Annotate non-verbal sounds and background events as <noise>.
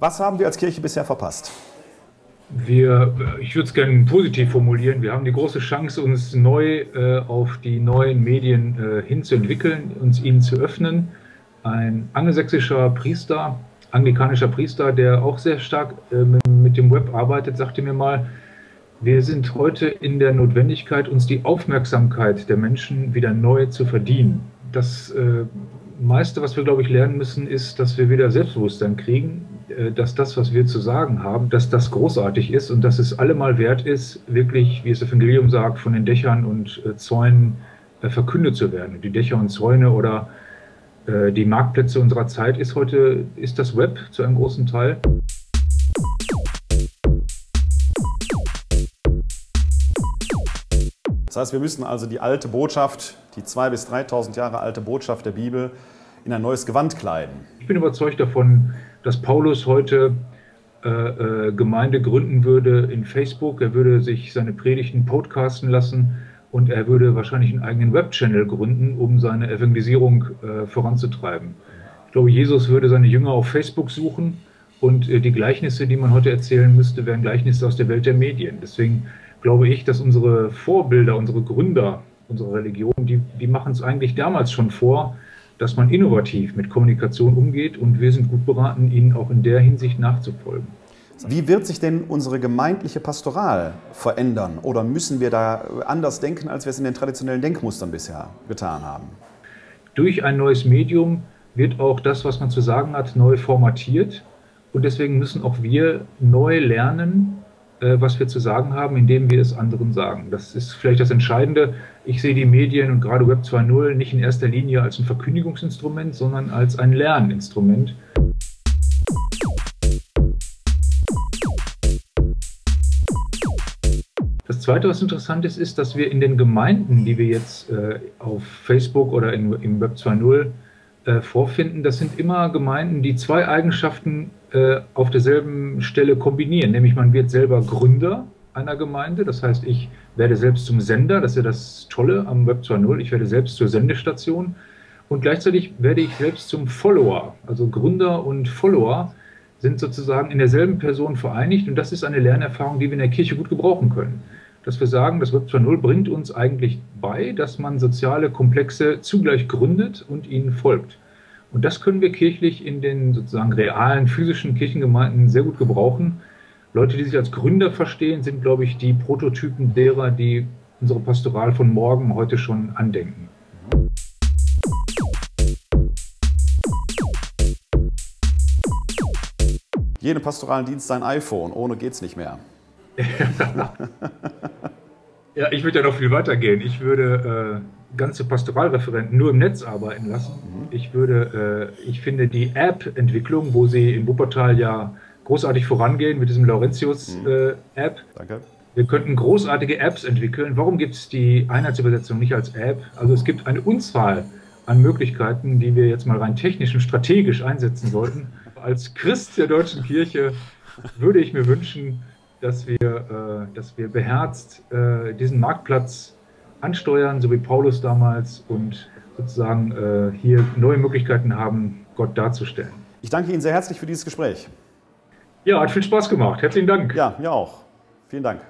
Was haben wir als Kirche bisher verpasst? Wir, ich würde es gerne positiv formulieren, wir haben die große Chance, uns neu äh, auf die neuen Medien äh, hinzuentwickeln, uns ihnen zu öffnen. Ein angelsächsischer Priester, anglikanischer Priester, der auch sehr stark äh, mit dem Web arbeitet, sagte mir mal, wir sind heute in der Notwendigkeit, uns die Aufmerksamkeit der Menschen wieder neu zu verdienen. Das äh, meiste, was wir, glaube ich, lernen müssen, ist, dass wir wieder Selbstbewusstsein kriegen, dass das, was wir zu sagen haben, dass das großartig ist und dass es allemal wert ist, wirklich, wie es das Evangelium sagt, von den Dächern und äh, Zäunen äh, verkündet zu werden. Die Dächer und Zäune oder die Marktplätze unserer Zeit ist heute, ist das Web zu einem großen Teil. Das heißt, wir müssen also die alte Botschaft, die 2.000 bis 3.000 Jahre alte Botschaft der Bibel in ein neues Gewand kleiden. Ich bin überzeugt davon, dass Paulus heute äh, äh, Gemeinde gründen würde in Facebook. Er würde sich seine Predigten podcasten lassen und er würde wahrscheinlich einen eigenen Webchannel gründen, um seine Evangelisierung äh, voranzutreiben. Ich glaube, Jesus würde seine Jünger auf Facebook suchen und äh, die Gleichnisse, die man heute erzählen müsste, wären Gleichnisse aus der Welt der Medien. Deswegen glaube ich, dass unsere Vorbilder, unsere Gründer unserer Religion, die, die machen es eigentlich damals schon vor, dass man innovativ mit Kommunikation umgeht und wir sind gut beraten, ihnen auch in der Hinsicht nachzufolgen. Wie wird sich denn unsere gemeindliche Pastoral verändern oder müssen wir da anders denken, als wir es in den traditionellen Denkmustern bisher getan haben? Durch ein neues Medium wird auch das, was man zu sagen hat, neu formatiert und deswegen müssen auch wir neu lernen, was wir zu sagen haben, indem wir es anderen sagen. Das ist vielleicht das Entscheidende. Ich sehe die Medien und gerade Web 2.0 nicht in erster Linie als ein Verkündigungsinstrument, sondern als ein Lerninstrument. Das Zweite, was interessant ist, ist, dass wir in den Gemeinden, die wir jetzt äh, auf Facebook oder in, im Web 2.0 äh, vorfinden, das sind immer Gemeinden, die zwei Eigenschaften äh, auf derselben Stelle kombinieren. Nämlich man wird selber Gründer einer Gemeinde, das heißt, ich werde selbst zum Sender, das ist ja das Tolle am Web 2.0, ich werde selbst zur Sendestation und gleichzeitig werde ich selbst zum Follower. Also Gründer und Follower sind sozusagen in derselben Person vereinigt und das ist eine Lernerfahrung, die wir in der Kirche gut gebrauchen können. Dass wir sagen, das Web 2.0 bringt uns eigentlich bei, dass man soziale Komplexe zugleich gründet und ihnen folgt. Und das können wir kirchlich in den sozusagen realen, physischen Kirchengemeinden sehr gut gebrauchen. Leute, die sich als Gründer verstehen, sind, glaube ich, die Prototypen derer, die unsere Pastoral von morgen heute schon andenken. Jedem pastoralen Dienst sein iPhone, ohne geht's nicht mehr. <laughs> <laughs> ja, ich würde ja noch viel weiter gehen. Ich würde äh, ganze Pastoralreferenten nur im Netz arbeiten lassen. Mhm. Ich würde, äh, ich finde die App-Entwicklung, wo sie in Wuppertal ja großartig vorangehen mit diesem Laurentius-App. Mhm. Äh, Danke. Wir könnten großartige Apps entwickeln. Warum gibt es die Einheitsübersetzung nicht als App? Also es gibt eine Unzahl an Möglichkeiten, die wir jetzt mal rein technisch und strategisch einsetzen sollten. Als Christ der deutschen Kirche würde ich mir wünschen, dass wir, äh, dass wir beherzt äh, diesen Marktplatz ansteuern, so wie Paulus damals, und sozusagen äh, hier neue Möglichkeiten haben, Gott darzustellen. Ich danke Ihnen sehr herzlich für dieses Gespräch. Ja, hat viel Spaß gemacht. Herzlichen Dank. Ja, mir auch. Vielen Dank.